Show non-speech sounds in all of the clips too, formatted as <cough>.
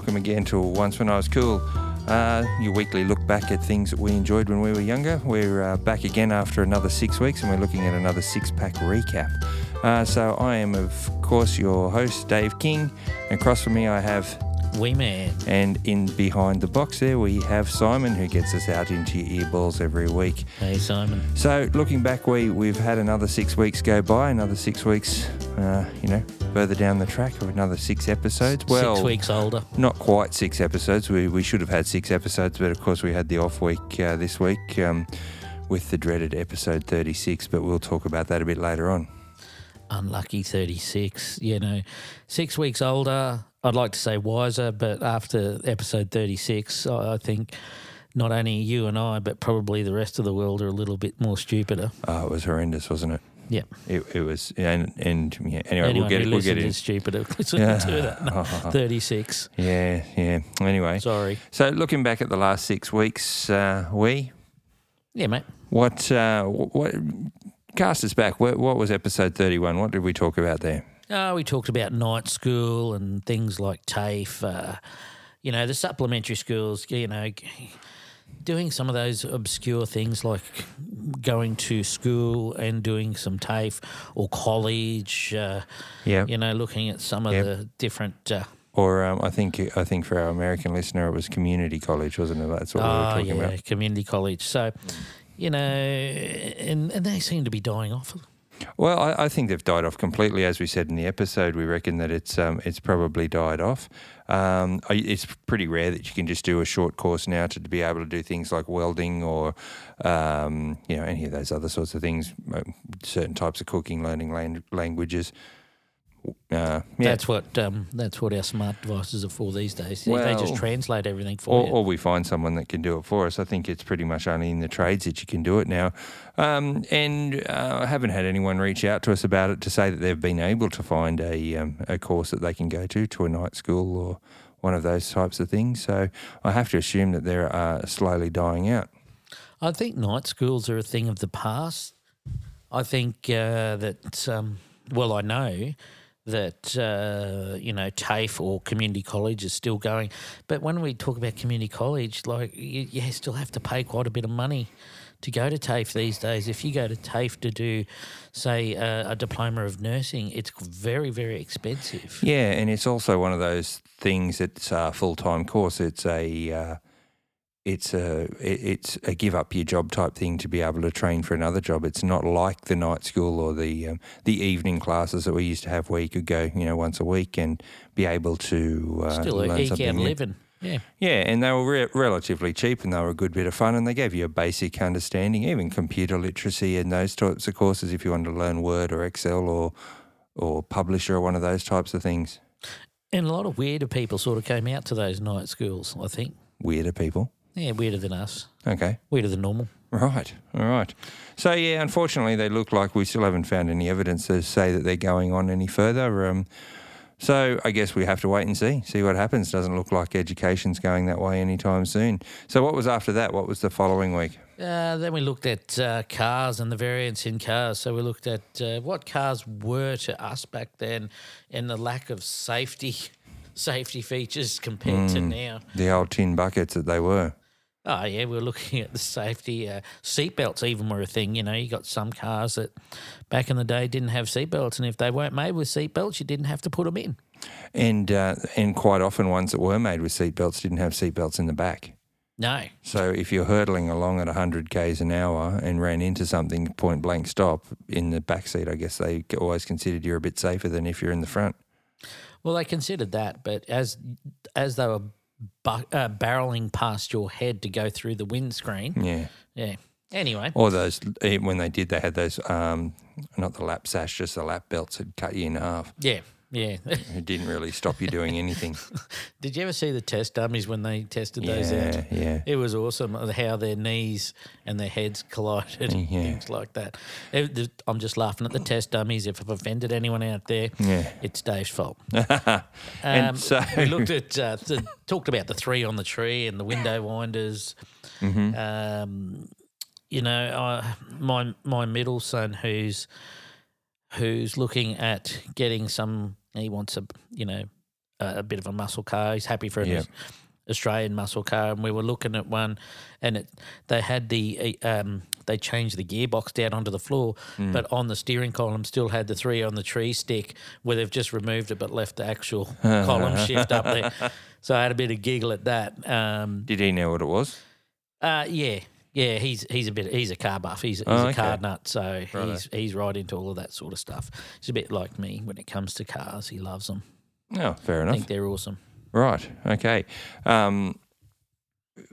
welcome again to Once When I Was Cool. Uh, your weekly look back at things that we enjoyed when we were younger. We're uh, back again after another six weeks and we're looking at another six pack recap. Uh, so I am, of course, your host, Dave King. And across from me, I have Wee man. and in behind the box there, we have Simon, who gets us out into your earballs every week. Hey, Simon. So, looking back, we, we've had another six weeks go by, another six weeks, uh, you know, further down the track of another six episodes. Well, Six weeks older. not quite six episodes. We, we should have had six episodes, but of course, we had the off week uh, this week um, with the dreaded episode 36, but we'll talk about that a bit later on. Unlucky 36. You know, six weeks older. I'd like to say wiser, but after episode 36, I I think not only you and I, but probably the rest of the world are a little bit more stupider. Oh, it was horrendous, wasn't it? Yeah. It, it was, and, and yeah, anyway, Anyone we'll get, who <laughs> we'll get in. is stupider. Listen Yeah. to that. No, <laughs> 36. Yeah, yeah. Anyway, Sorry. so looking back at the last six weeks, uh, we Yeah, mate. what uh, what cast us back? What, what was episode thirty-one? What did we talk about there? Oh, we talked about night school and things like TAFE, uh, you know, the supplementary schools, you know, doing some of those obscure things like going to school and doing some TAFE or college, uh, Yeah, you know, looking at some of Yep. the different. Uh, or um, I think I think for our American listener, it was community college, wasn't it? That's what we were oh, talking yeah, about. community college. So, you know, and, and they seem to be dying off. Well, I, I think they've died off completely, as we said in the episode. We reckon that it's um, it's probably died off. Um, it's pretty rare that you can just do a short course now to be able to do things like welding or um, you know any of those other sorts of things. uh, Certain types of cooking, learning lang- languages. Uh, yeah. That's what um, that's what our smart devices are for these days. They- they just translate everything for or, you. or we find someone that can do it for us. I think it's pretty much only in the trades that you can do it now. Um, and uh, I haven't had anyone reach out to us about it to say that they've been able to find a, um, a course that they can go to, to a night school or one of those types of things. So I have to assume that they're uh, slowly dying out. I think night schools are a thing of the past. I think uh, that, um, well, I know that, uh, you know, TAFE or community college is still going. But when we talk about community college, like, you, you still have to pay quite a bit of money to go to TAFE these days. If you go to TAFE to do, say, a diploma of nursing, it's very, very expensive. Yeah, and it's also one of those things that's a full time course. It's a uh, it's a it- it's a give up your job type thing to be able to train for another job. It's not like the night school or the um, the evening classes that we used to have, where you could go you know once a week and be able to uh, Still learn eke out living. Yeah. Yeah, and they were re- relatively cheap and they were a good bit of fun and they gave you a basic understanding, even computer literacy and those types of courses if you wanted to learn Word or Excel or or Publisher or one of those types of things. And a lot of weirder people sort of came out to those night schools, I think. Weirder people. Yeah, weirder than us. Okay. Weirder than normal. Right, all right. So yeah, unfortunately, they look like we still haven't found any evidence to say that they're going on any further. Um, so I guess we have to wait and see, see what happens. Doesn't look like education's going that way anytime soon. So what was after that? What was the following week? Uh, then we looked at uh, cars and the variance in cars. So we looked at uh, what cars were to us back then and the lack of safety <laughs> safety features compared to now. The old tin buckets that they were. Oh, yeah, we were looking at the safety. Uh, seatbelts even were a thing. You know, you got some cars that back in the day didn't have seatbelts. And if they weren't made with seatbelts, you didn't have to put them in. And uh, and quite often ones that were made with seatbelts didn't have seatbelts in the back. No. So if you're hurtling along at 100 k's an hour and ran into something point blank stop in the back seat, I guess they always considered you're a bit safer than if you're in the front. Well, they considered that, but as as they were bu- uh, barreling past your head to go through the windscreen, Yeah. yeah. Anyway, Or those eh, when they did, they had those um, not the lap sash, just the lap belts that cut you in half. yeah, yeah. <laughs> It didn't really stop you doing anything. <laughs> Did you ever see the test dummies when they tested those out? yeah, yeah. It was awesome uh, how their knees and their heads collided, and Yeah. things like that. I'm just laughing at the test dummies. If I've offended anyone out there, Yeah. it's Dave's fault. <laughs> And Um, so- we looked at uh, the, talked about the three on the tree and the window winders. Mm-hmm. Um, you know, I, my my middle son who's who's looking at getting some. He wants a you know a, a bit of a muscle car. He's happy for an Yeah. Australian muscle car, and we were looking at one, and it they had the um, they changed the gearbox down onto the floor, Hmm. but on the steering column still had the three on the tree stick where they've just removed it but left the actual <laughs> column shift up there. <laughs> So I had a bit of giggle at that. Um, Did he know what it was? uh, yeah, yeah, he's he's a bit he's a car buff. He's, he's Oh, a car okay. nut, so Righto. he's he's right into all of that sort of stuff. He's a bit like me when it comes to cars. He loves them. Oh, fair enough. I think they're awesome. Right. Okay. Um,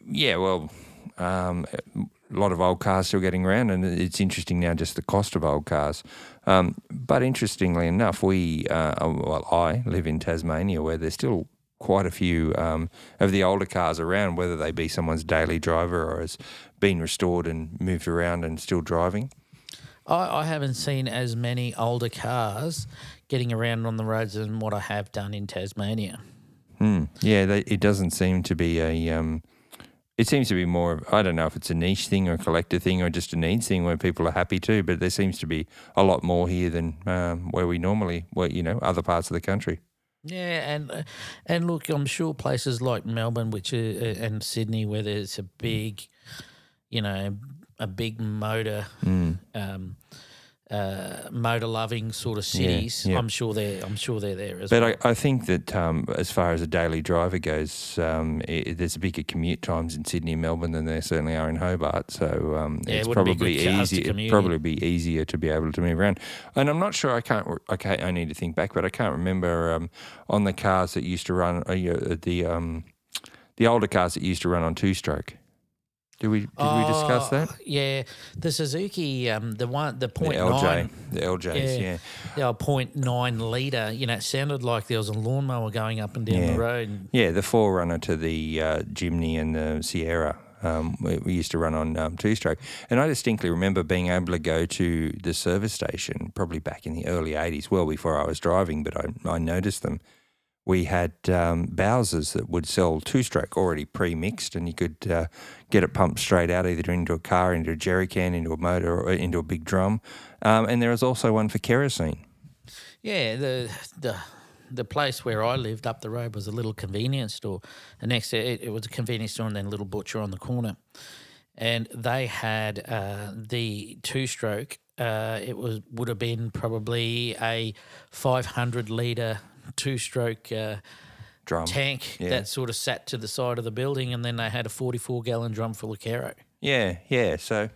yeah. Well, um, a lot of old cars still getting around, and it's interesting now just the cost of old cars. Um, but interestingly enough, we uh, well, I live in Tasmania, where there's still quite a few um, of the older cars around, whether they be someone's daily driver or has been restored and moved around and still driving. I, I haven't seen as many older cars getting around on the roads than what I have done in Tasmania. Hmm. Yeah, they, it doesn't seem to be a. Um, it seems to be more of I don't know if it's a niche thing or a collector thing or just a needs thing where people are happy too. But there seems to be a lot more here than um, where we normally, where you know, other parts of the country. Yeah, and uh, and look, I'm sure places like Melbourne, which are, uh, and Sydney, where there's a big, you know, a big motor, um, uh, motor loving sort of cities. yeah. I'm sure they're I'm sure they're there as But well. I, I think that um, as far as a daily driver goes, um, i there's bigger commute times in Sydney and Melbourne than there certainly are in Hobart. So um, Yeah, it it's wouldn't probably good cars to easy. It'd probably be easier to be able to move around. And I'm not sure. I can't. I can't. I need to think back, but I can't remember um, on the cars that used to run uh, the um, the older cars that used to run on two stroke. Did we did we discuss Oh, that? Yeah, the Suzuki, um, the one, the The point LJ, nine, the LJs, Yeah. yeah. the point nine liter. You know, it sounded like there was a lawnmower going up and down Yeah. the road. Yeah, the forerunner to the uh, Jimny and the Sierra. Um, we, we used to run on um, two stroke. And I distinctly remember being able to go to the service station probably back in the early 80s, well before I was driving, but I, I noticed them. We had um, Bowsers that would sell two stroke already pre mixed, and you could uh, get it pumped straight out either into a car, into a jerry can, into a motor, or into a big drum. Um, and there was also one for kerosene. Yeah, the the the place where I lived up the road was a little convenience store, and next it, it was a convenience store and then a little butcher on the corner, and they had uh, the two stroke. Uh, it was would have been probably a five hundred liter two stroke uh, Drum. tank yeah. that sort of sat to the side of the building, and then they had a forty four gallon drum full of kero. Yeah, yeah. So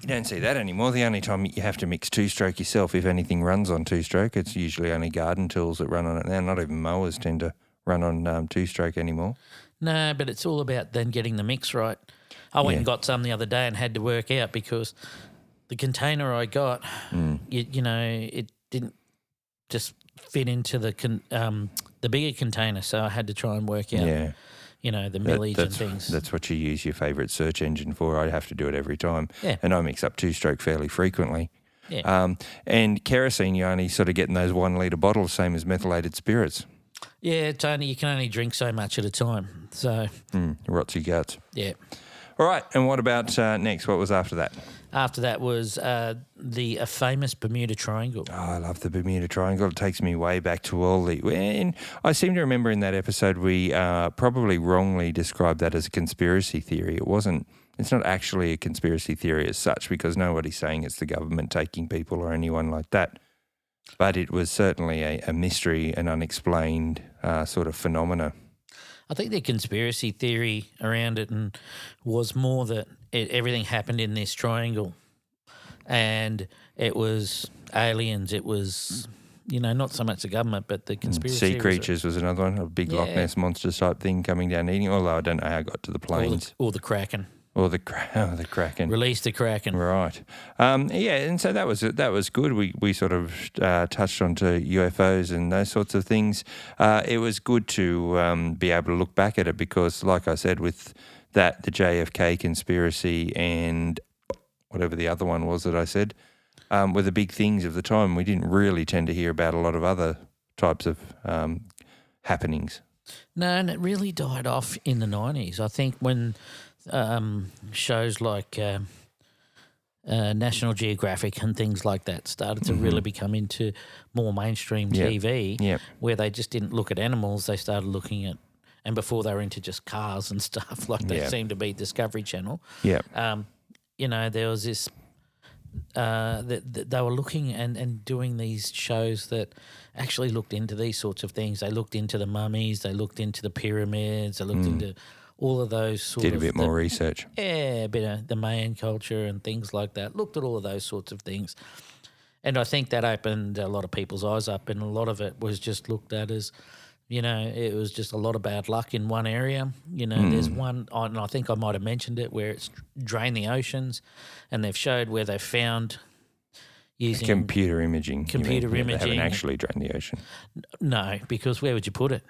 you don't see that anymore. The only time you have to mix two stroke yourself, if anything runs on two stroke, it's usually only garden tools that run on it now. Not even mowers tend to run on um, two stroke anymore. No, but it's all about then getting the mix right. I went Yeah. and got some the other day and had to work out because the container I got, Mm. you, you know, it didn't just fit into the con, um, the bigger container, so I had to try and work out, Yeah, you know, the that- and things. that's what you use your favourite search engine for. I have to do it every time, Yeah. and I mix up two stroke fairly frequently. Yeah. Um, and kerosene, you're only sort of get in those one litre bottles, same as methylated spirits. yeah, Tony, you can only drink so much at a time. So Mm, rots your guts. yeah. All right, and what about uh, next? What was after that? After that was uh, the a famous Bermuda Triangle. Oh, I love the Bermuda Triangle. It takes me way back to all the. And I seem to remember in that episode we uh, probably wrongly described that as a conspiracy theory. It wasn't. It's not actually a conspiracy theory as such because nobody's saying it's the government taking people or anyone like that. But it was certainly a, a mystery and unexplained uh, sort of phenomena. I think the conspiracy theory around it and was more that it, everything happened in this triangle, and it was aliens. It was, you know, not so much the government, but the conspiracy. sea creatures was another one, a big Loch Ness monster type thing coming down eating. Although I don't know how it got to the Or the, or the kraken. or the <laughs> oh, the kraken. Release the kraken. Right. Um, yeah, and so that was that was good. We we sort of uh, touched onto UFOs and those sorts of things. Uh, it was good to um, be able to look back at it because, like I said, with that the JFK conspiracy and whatever the other one was that I said um, were the big things of the time. We didn't really tend to hear about a lot of other types of um, happenings. No, and it really died off in the nineties. I think when um, shows like um, uh, National Geographic and things like that started to really become into more mainstream Yep. TV, Yep. where they just didn't look at animals; they started looking at, and before they were into just cars and <laughs> stuff, like they Yeah. seem to be Discovery Channel. Yeah. Um, you know, there was this. Uh, that, that they were looking and, and doing these shows that actually looked into these sorts of things. They looked into the mummies, they looked into the pyramids, they looked into all of those sort. Did a bit the- more research. yeah, a bit of the Mayan culture and things like that. Looked at all of those sorts of things. And I think that opened a lot of people's eyes up, and a lot of it was just looked at as, you know, it was just a lot of bad luck in one area. You know, there's Hmm. one, and I think I might have mentioned it, where it's drained the oceans, and they've showed where they found using Computer imaging. you mean. Computer Yeah, They haven't actually drained the ocean. no, because where would you put it?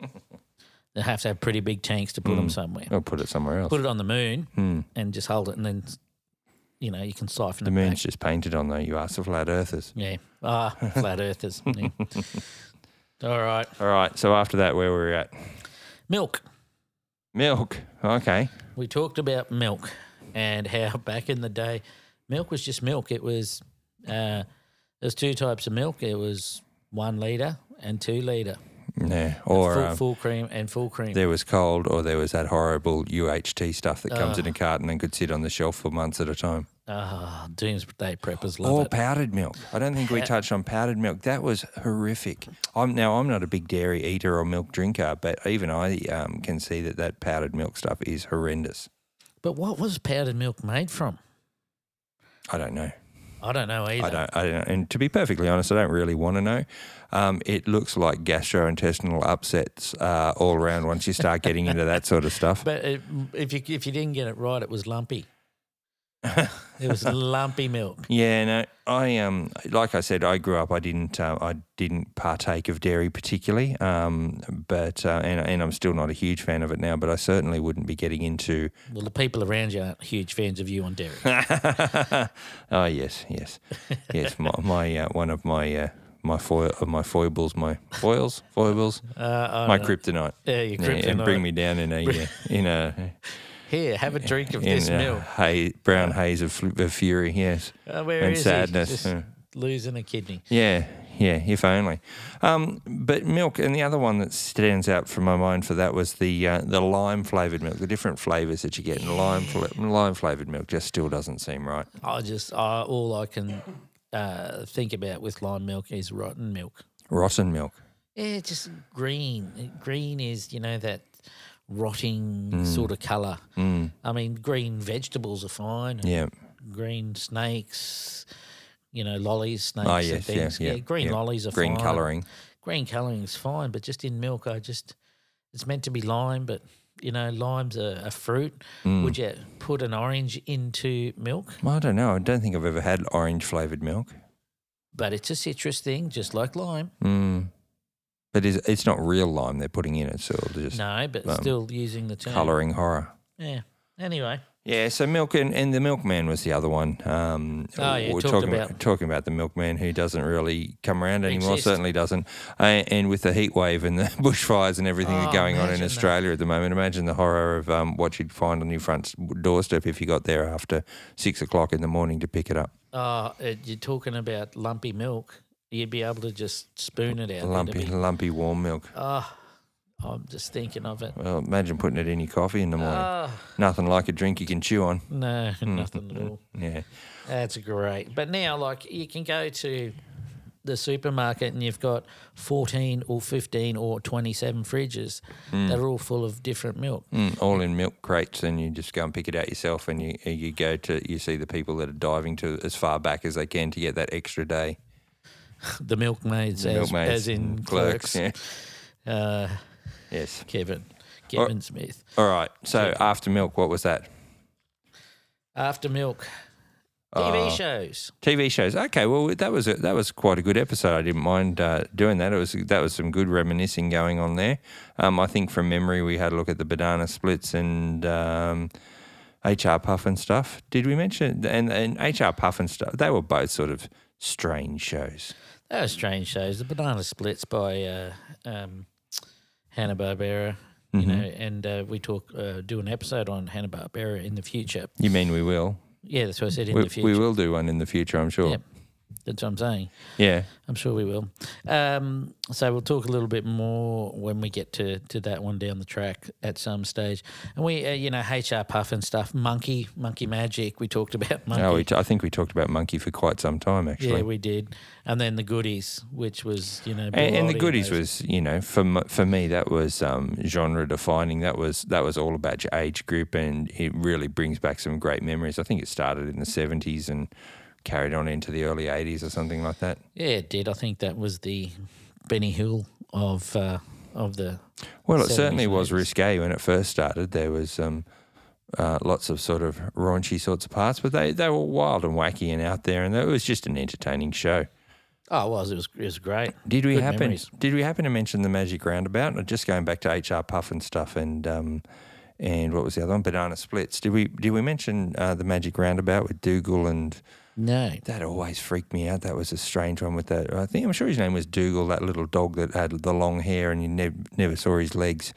<laughs> they have to have pretty big tanks to put them somewhere. Or put it somewhere else. Put it on the moon Hmm. and just hold it, and then you know you can siphon The it back. moon's just painted on though. You ask the flat earthers. Yeah. Ah, flat earthers. <laughs> Yeah. All right. All right. So after that, where were we at? Milk. Milk. Okay. We talked about milk and how <laughs> back in the day, milk was just milk. It was, uh, there's two types of milk. It was one litre and two litre. Yeah. Or full, um, full cream and full cream. there was cold, or there was that horrible UHT stuff that comes in Ah. a carton and could sit on the shelf for months at a time. Ah, doomsday preppers love Or it. Or powdered milk. I don't think we <laughs> touched on powdered milk. That was horrific. I'm now I'm not a big dairy eater or milk drinker, but even I um, can see that that powdered milk stuff is horrendous. But what was powdered milk made from? I don't know. I don't know either. I don't. I don't. And to be perfectly honest, I don't really want to know. Um, it looks like gastrointestinal upsets uh, all around once you start getting into that sort of stuff. <laughs> But it, if you if you didn't get it right, it was lumpy. It was lumpy milk. <laughs> Yeah, no, I um, like I said, I grew up. I didn't, uh, I didn't partake of dairy particularly, um, but uh, and and I'm still not a huge fan of it now. But I certainly wouldn't be getting into. Well, the people around you aren't huge fans of you on dairy. <laughs> oh yes, yes, yes. My, my uh, one of my uh, my foil, uh, my foibles, my foils, foibles, Uh, my know. kryptonite. Yeah, your Yeah, and bring me down in a <laughs> uh, in a Here, have a drink of in this a milk. hay, brown haze of, of fury. Yes. Uh, where and is he? sadness, yeah. losing a kidney. Yeah, yeah, if only. Um, but milk, and the other one that stands out from my mind for that was the uh, the lime flavored milk. The different flavors that you get in lime lime flavored milk just still doesn't seem right. I just I, all I can uh, think about with lime milk is rotten milk. Rotten milk. Yeah, just green. Green is you know that rotting Mm. sort of colour. I mean, green vegetables are fine. Yeah. Green snakes. You know, lollies, snakes, Oh and yes, yeah, things. yeah. green yeah. lollies are fine. green fine. colouring. green colouring is fine, but just in milk, I just it's meant to be lime, but you know, lime's a, a fruit. Mm. Would you put an orange into milk? I don't know. I don't think I've ever had orange flavored milk. But it's a citrus thing, just like lime. Mm. But it's, it's not real lime they're putting in it, so they're just No, but um, still using the term. colouring horror. Yeah. Anyway, Yeah, so milk and, and the milkman was the other one. Um, Oh, yeah, we're talked talking about- talking about the milkman who doesn't really come around anymore. Exist. Certainly doesn't. Uh, and with the heat wave and the <laughs> bushfires and everything Oh, going on in imagine that. Australia at the moment, imagine the horror of um, what you'd find on your front doorstep if you got there after six o'clock in the morning to pick it up. uh, you're talking about lumpy milk. You'd be able to just spoon it out. Lumpy, be- lumpy warm milk. Oh, I'm just thinking of it. Well, imagine putting it in your coffee in the morning. Oh, Nothing like a drink you can chew on. no, <laughs> Hmm. nothing at all. <laughs> Yeah. That's great. But now, like, you can go to the supermarket and you've got 14 or 15 or 27 fridges that are all full of different milk. Mm, all in milk crates, and you just go and pick it out yourself, and you you go to you see the people that are diving to as far back as they can to get that extra day. The milkmaids, The as, milkmaids as in and clerks. Yeah. Uh, Yes. Kevin, Kevin Smith. All right. So after milk, what was that? After milk, TV Uh, shows. TV shows. Okay. Well, that was a, that was quite a good episode. I didn't mind uh, doing that. It was that was some good reminiscing going on there. Um, I think from memory, we had a look at the banana splits and. Um, HR Pufnstuf. Did we mention and and HR Pufnstuf? They were both sort of strange shows. They were strange shows. The Banana Splits by uh, um, Hanna Barbera. You Mm-hmm. know, and uh, we talk uh, do an episode on Hanna Barbera in the future. You mean we will? Yeah, that's what I said in we, the future. we will do one in the future, I'm sure. Yep. That's what I'm saying. Yeah. I'm sure we will. Um, so we'll talk a little bit more when we get to, to that one down the track at some stage. And we, uh, you know, HR Pufnstuf, Monkey, Monkey Magic. We talked about Monkey. Oh, t- I think we talked about Monkey for quite some time, actually. yeah, we did. And then the goodies, which was, you know, and, and the goodies was, you know, for m- for me that was um, genre defining. That was that was all about your age group, and it really brings back some great memories. I think it started in the seventies and carried on into the early eighties or something like that. Yeah, it did. I think that was the Benny Hill of uh, of the. Well, it certainly was risque when it first started. There was um, uh, lots of sort of raunchy sorts of parts, but they, they were wild and wacky and out there, and it was just an entertaining show. Oh, it was. It was. It was great. Did we Good happen? memories. Did we happen to mention the Magic Roundabout? Or Just going back to HR Pufnstuf, and um, and what was the other one? Banana Splits. Did we did we mention uh, the Magic Roundabout with Dougal and No. that always freaked me out. That was a strange one with that. I think I'm sure his name was Dougal, that little dog that had the long hair and you never never saw his legs.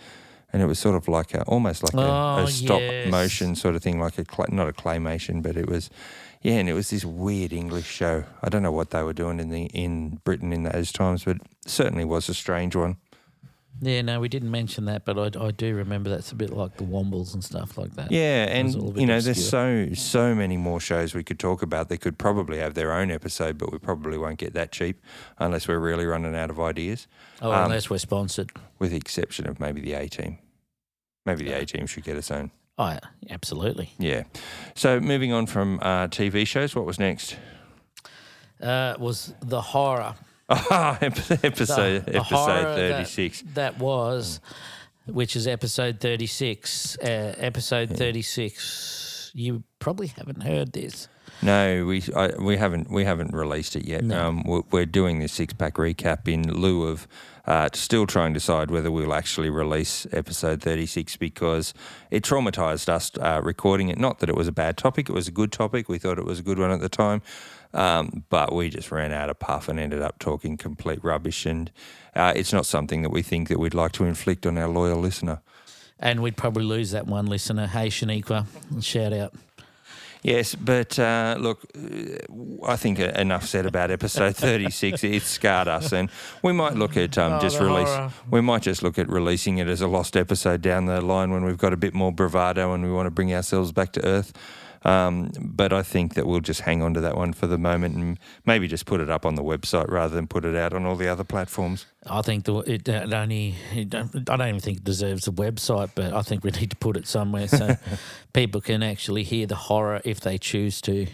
And it was sort of like a, almost like a, Oh, a stop yes. motion sort of thing, like a cla not a claymation, but it was, yeah. And it was this weird English show. I don't know what they were doing in the in Britain in those times, but certainly was a strange one. Yeah, no, we didn't mention that, but I, I do remember that's a bit like the Wombles and stuff like that. Yeah, was a little and you know, there's so so many more shows we could talk about. They could probably have their own episode, but we probably won't get that cheap unless we're really running out of ideas. Oh, Um, unless we're sponsored. with the exception of maybe the A team. Maybe the A team should get its own. Oh, absolutely. Yeah. So moving on from uh, TV shows, what was next? Uh, was the horror. <laughs> Episode episode, The- episode that- thirty six. That was, which is episode 36. Uh, episode 36. You probably haven't heard this. No, we I, we haven't we haven't released it yet. No. Um, we're, we're doing this six pack recap in lieu of uh, still trying to decide whether we'll actually release episode thirty six because it traumatized us uh, recording it. Not that it was a bad topic; it was a good topic. We thought it was a good one at the time, um, but we just ran out of puff and ended up talking complete rubbish. And uh, it's not something that we think that we'd like to inflict on our loyal listener. And we'd probably lose that one listener. Hey, Shaniqua, shout out. Yes, but uh, look, uh, I think enough said about episode 36. <laughs> It scarred us, and we might look at um, Oh, just release. horror. We might just look at releasing it as a lost episode down the line when we've got a bit more bravado and we want to bring ourselves back to earth. Um, but I think that we'll just hang on to that one for the moment and maybe just put it up on the website rather than put it out on all the other platforms. I think the, it, it only. It don't, I don't even think it deserves a website, but I think we need to put it somewhere so <laughs> people can actually hear the horror if they choose to.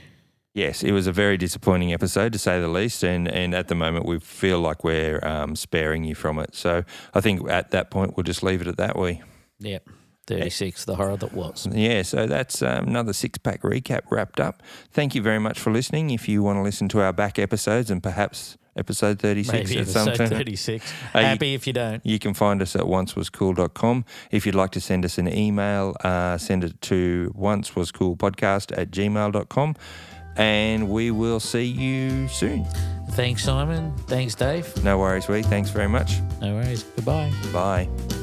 Yes, it was a very disappointing episode to say the least, and, and at the moment we feel like we're um, sparing you from it. So I think at that point we'll just leave it at that way. Yep, thirty six. The horror that was. Yeah, so that's um, another six pack recap wrapped up. Thank you very much for listening. If you want to listen to our back episodes and perhaps episode 36 Maybe at some episode time, thirty six. <laughs> you- Happy if you don't. you can find us at oncewascool.com. If you'd like to send us an email, uh, send it to oncewascoolpodcast at gmail.com. And we will see you soon. Thanks, Simon. Thanks, Dave. No worries, we. Thanks very much. No worries. Goodbye. Bye.